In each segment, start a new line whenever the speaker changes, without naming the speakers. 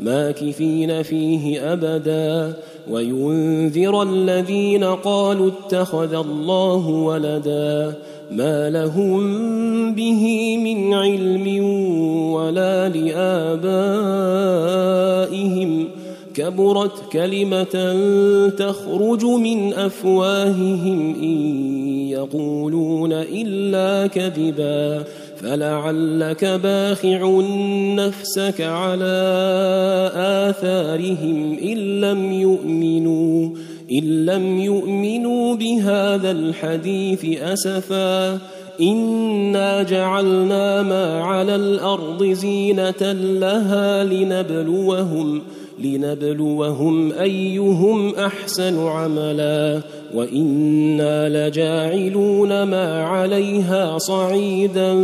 ماكثين فيه أبدا وينذر الذين قالوا اتخذ الله ولدا ما لهم به من علم ولا لآبائهم كبرت كلمة تخرج من أفواههم إن يقولون إلا كذبا فلعلك باخع نفسك على آثارهم إن لم يؤمنوا إن لم يؤمنوا بهذا الحديث أسفا. إنا جعلنا ما على الأرض زينة لها لنبلوهم لنبلوهم أيهم أحسن عملا وإنا لجاعلون ما عليها صعيدا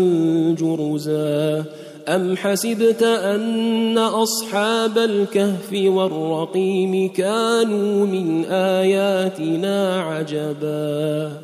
جرزا. أم حسبت أن أصحاب الكهف والرقيم كانوا من آياتنا عجبا؟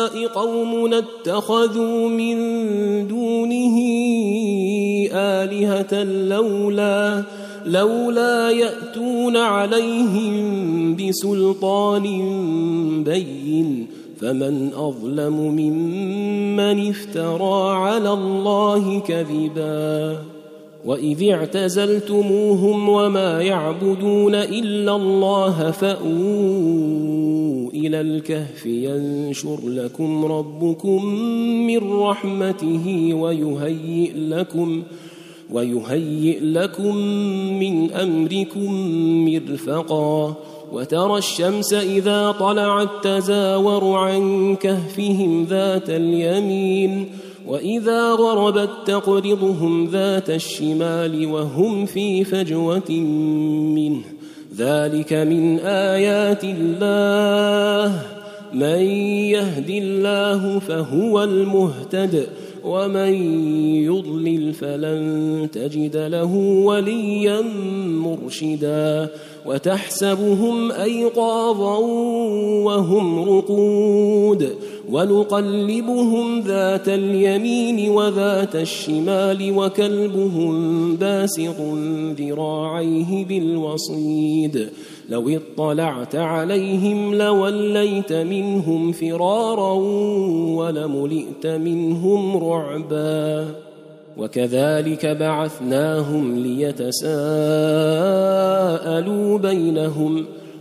قومنا اتخذوا من دونه آلهة لولا لولا يأتون عليهم بسلطان بين فمن أظلم ممن افترى على الله كذبا. وإذ اعتزلتموهم وما يعبدون إلا الله فأووا إلى الكهف ينشر لكم ربكم من رحمته ويهيئ لكم ويهيئ لكم من أمركم مرفقا وترى الشمس إذا طلعت تزاور عن كهفهم ذات اليمين وإذا غربت تقرضهم ذات الشمال وهم في فجوة منه. ذلك من آيات الله. من يهد الله فهو المهتد ومن يضلل فلن تجد له وليا مرشدا. وتحسبهم أيقاظا وهم رقود. ونقلبهم ذات اليمين وذات الشمال وكلبهم باسط ذراعيه بالوصيد. لو اطلعت عليهم لوليت منهم فرارا ولملئت منهم رعبا. وكذلك بعثناهم ليتساءلوا بينهم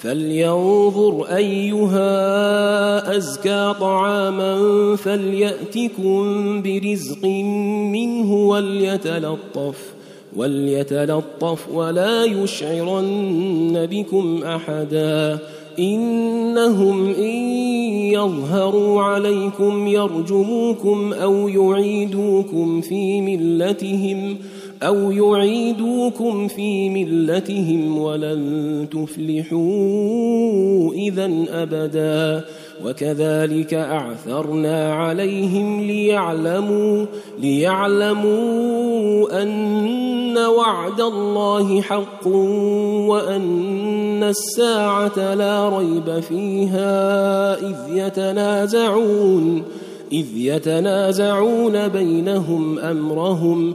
فلينظر أيها أزكى طعاما فليأتكم برزق منه وليتلطف وليتلطف ولا يشعرن بكم أحدا. إنهم إن يظهروا عليكم يرجموكم أو يعيدوكم في ملتهم أو يعيدوكم في ملتهم ولن تفلحوا إذا أبدا وكذلك أعثرنا عليهم ليعلموا ليعلموا أن وعد الله حق وأن الساعة لا ريب فيها إذ يتنازعون إذ يتنازعون بينهم أمرهم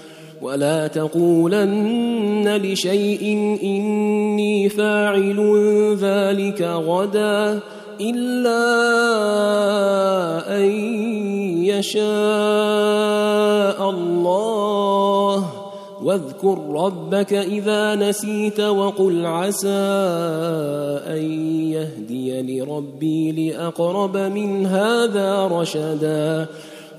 ولا تقولن لشيء إني فاعل ذلك غدا إلا أن يشاء الله. واذكر ربك إذا نسيت وقل عسى أن يهديني ربي لأقرب من هذا رشدا.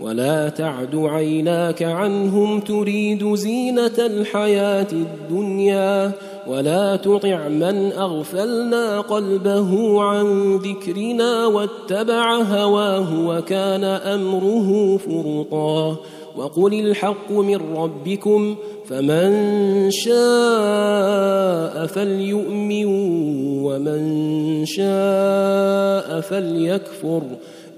ولا تعد عيناك عنهم تريد زينة الحياة الدنيا ولا تطع من أغفلنا قلبه عن ذكرنا واتبع هواه وكان أمره فرطا وقل الحق من ربكم فمن شاء فليؤمن ومن شاء فليكفر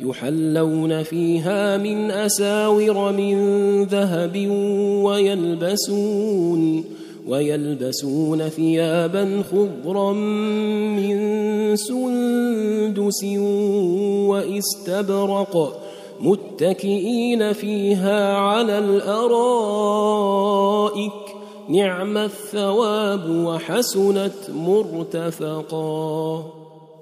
يحلون فيها من أساور من ذهب ويلبسون ويلبسون ثيابا خضرا من سندس وإستبرق متكئين فيها على الأرائك نعم الثواب وحسنت مرتفقا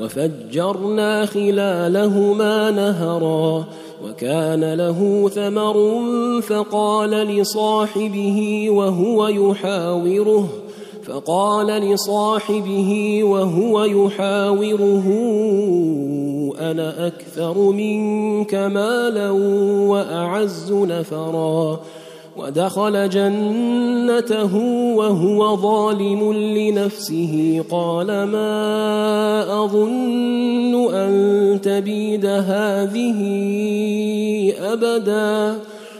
وفجرنا خلالهما نهرا وكان له ثمر فقال لصاحبه وهو يحاوره فقال لصاحبه وهو يحاوره أنا أكثر منك مالا وأعز نفرا. ودخل جنته وهو ظالم لنفسه. قال ما أظن أن تبيد هذه أبدا.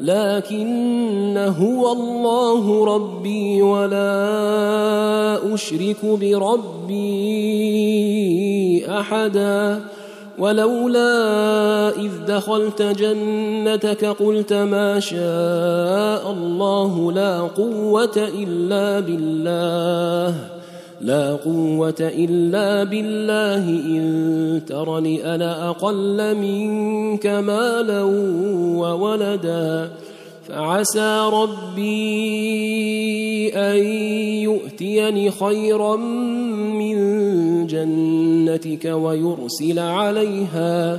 لكن هو الله ربي ولا أشرك بربي أحدا. ولولا إذ دخلت جنتك قلت ما شاء الله لا قوة إلا بالله. لا قوة إلا بالله إن ترني أنا أقل منك مالا وولدا. فعسى ربي أن يؤتيني خيرا من جنتك ويرسل عليها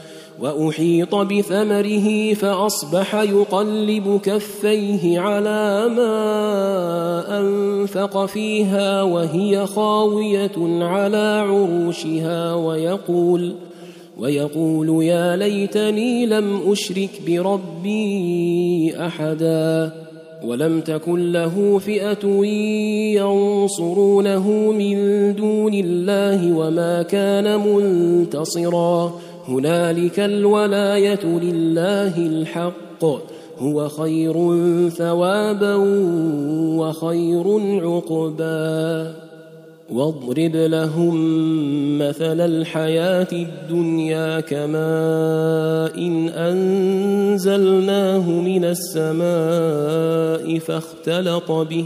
وأحيط بثمره فأصبح يقلب كفيه على ما أنفق فيها وهي خاوية على عروشها ويقول ويقول يا ليتني لم أشرك بربي أحدا ولم تكن له فئة ينصرونه من دون الله وما كان منتصرا هنالك الولاية لله الحق. هو خير ثوابا وخير عقبا. واضرب لهم مثل الحياة الدنيا كماء إن أنزلناه من السماء فاختلط به.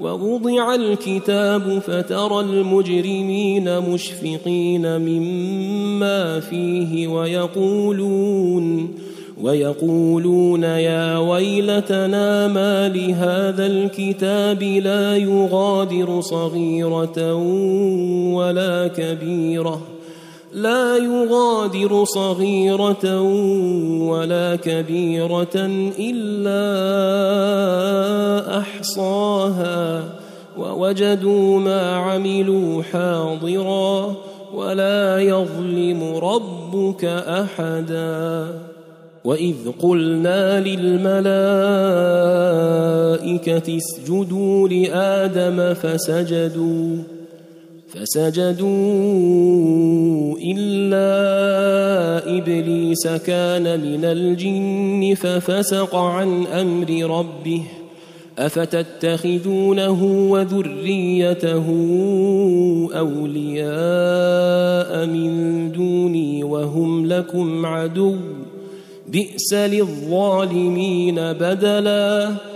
ووضع الكتاب فترى المجرمين مشفقين مما فيه ويقولون ويقولون يا ويلتنا ما لهذا الكتاب لا يغادر صغيرة ولا كبيرة لا يغادر صغيرة ولا كبيرة إلا أحصاها ووجدوا ما عملوا حاضرا ولا يظلم ربك أحدا. وإذ قلنا للملائكة اسجدوا لآدم فسجدوا فسجدوا إلا إبليس كان من الجن ففسق عن أمر ربه أفتتخذونه وذريته أولياء من دوني وهم لكم عدو بئس للظالمين بدلاً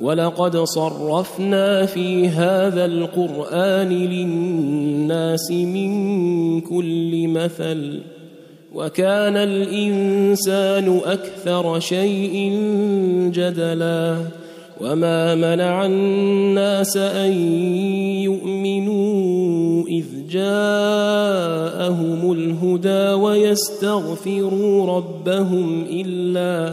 ولقد صرفنا في هذا القرآن للناس من كل مثل وكان الإنسان أكثر شيء جدلا وما منع الناس أن يؤمنوا إذ جاءهم الهدى ويستغفروا ربهم إلا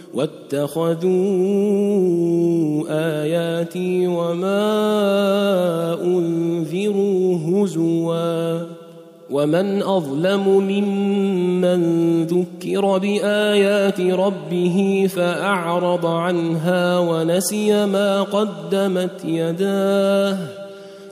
واتخذوا آياتي وما أنذروا هزوا ومن أظلم ممن ذكر بآيات ربه فأعرض عنها ونسي ما قدمت يداه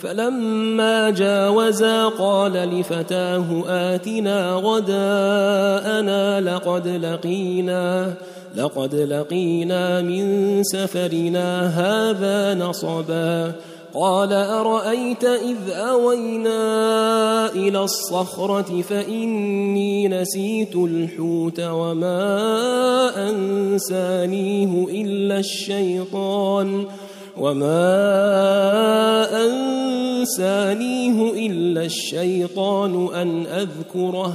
فلما جاوزا قال لفتاه آتنا غداءنا لقد لقينا لقد لقينا من سفرنا هذا نصبا. قال أرأيت إذ أوينا إلى الصخرة فإني نسيت الحوت وما أنسانيه إلا الشيطان. وما أنسانيه إلا الشيطان أن أذكره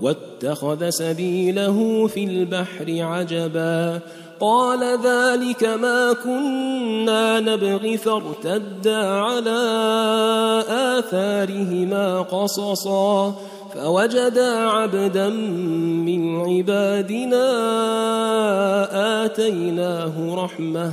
واتخذ سبيله في البحر عجبا قال ذلك ما كنا نبغي فارتدا على آثارهما قصصا فوجدا عبدا من عبادنا آتيناه رحمه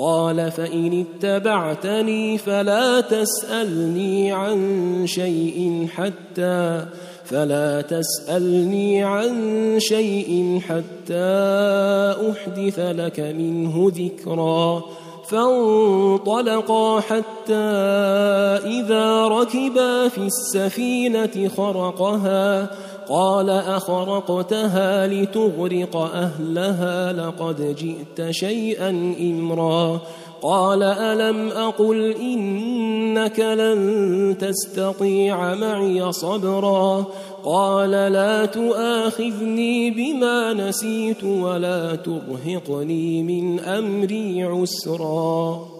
قال فإن اتبعتني فلا تسألني عن شيء حتى فلا تسألني عن شيء حتى أحدث لك منه ذكرا فانطلقا حتى إذا ركبا في السفينة خرقها قال أخرقتها لتغرق أهلها لقد جئت شيئا إمرا. قال ألم أقل إنك لن تستطيع معي صبرا. قال لا تؤاخذني بما نسيت ولا ترهقني من أمري عسرا.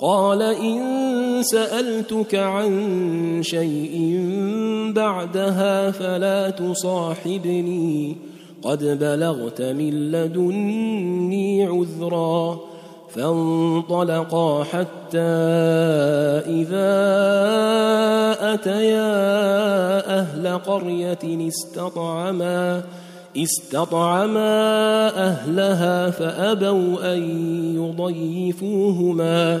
قال إن سألتك عن شيء بعدها فلا تصاحبني. قد بلغت من لدني عذرا فانطلقا حتى إذا أتيا أهل قرية استطعما استطعما أهلها فأبوا أن يضيفوهما.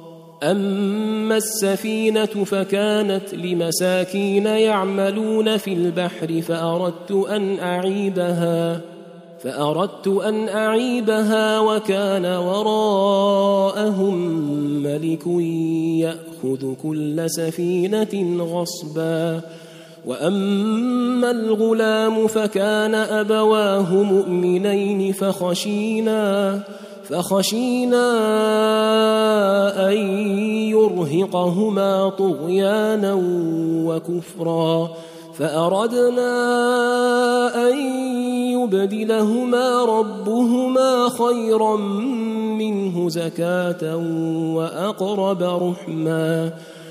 أما السفينة فكانت لمساكين يعملون في البحر فأردت أن أعيبها فأردت أن أعيبها وكان وراءهم ملك يأخذ كل سفينة غصبا. وأما الغلام فكان أبواه مؤمنين فخشينا فخشينا أن يرهقهما طغيانا وكفرا فأردنا أن يبدلهما ربهما خيرا منه زكاة وأقرب رحما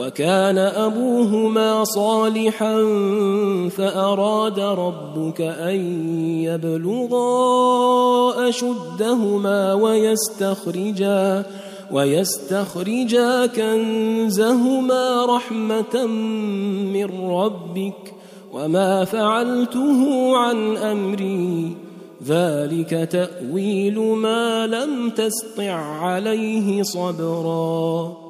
وكان أبوهما صالحا فأراد ربك أن يبلغا أشدهما ويستخرجا ويستخرجا كنزهما رحمة من ربك وما فعلته عن أمري. ذلك تأويل ما لم تسطع عليه صبرا.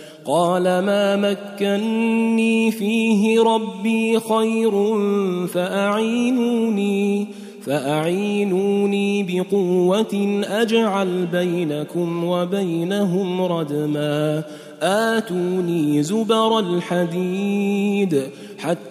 قال ما مكني فيه ربي خير فأعينوني فأعينوني بقوة أجعل بينكم وبينهم ردما. آتوني زبر الحديد حتى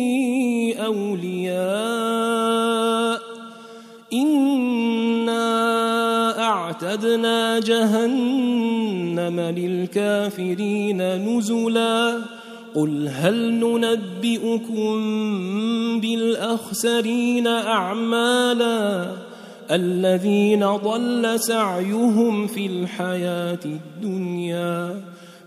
أولياء. إنا أعتدنا جهنم للكافرين نزلا. قل هل ننبئكم بالأخسرين أعمالا الذين ضل سعيهم في الحياة الدنيا؟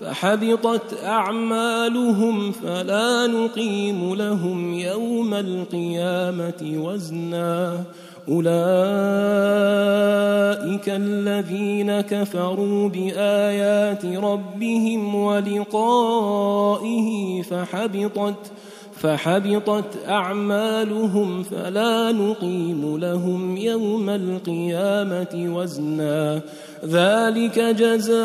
فحبطت أعمالهم فلا نقيم لهم يوم القيامة وزنا. أولئك الذين كفروا بآيات ربهم ولقائه فحبطت فحبطت أعمالهم فلا نقيم لهم يوم القيامة وزنا. ذلك جزاؤهم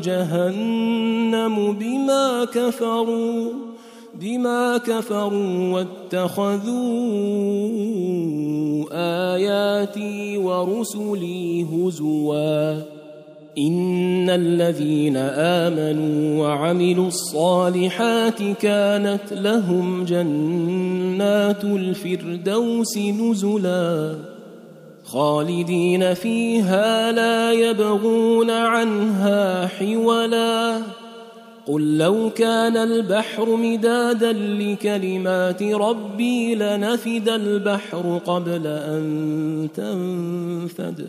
جهنم بما كفروا بما كفروا واتخذوا آياتي ورسلي هزوا. إن الذين آمنوا وعملوا الصالحات كانت لهم جنات الفردوس نزلا خالدين فيها لا يبغون عنها حولا قل لو كان البحر مدادا لكلمات ربي لنفد البحر قبل أن تنفد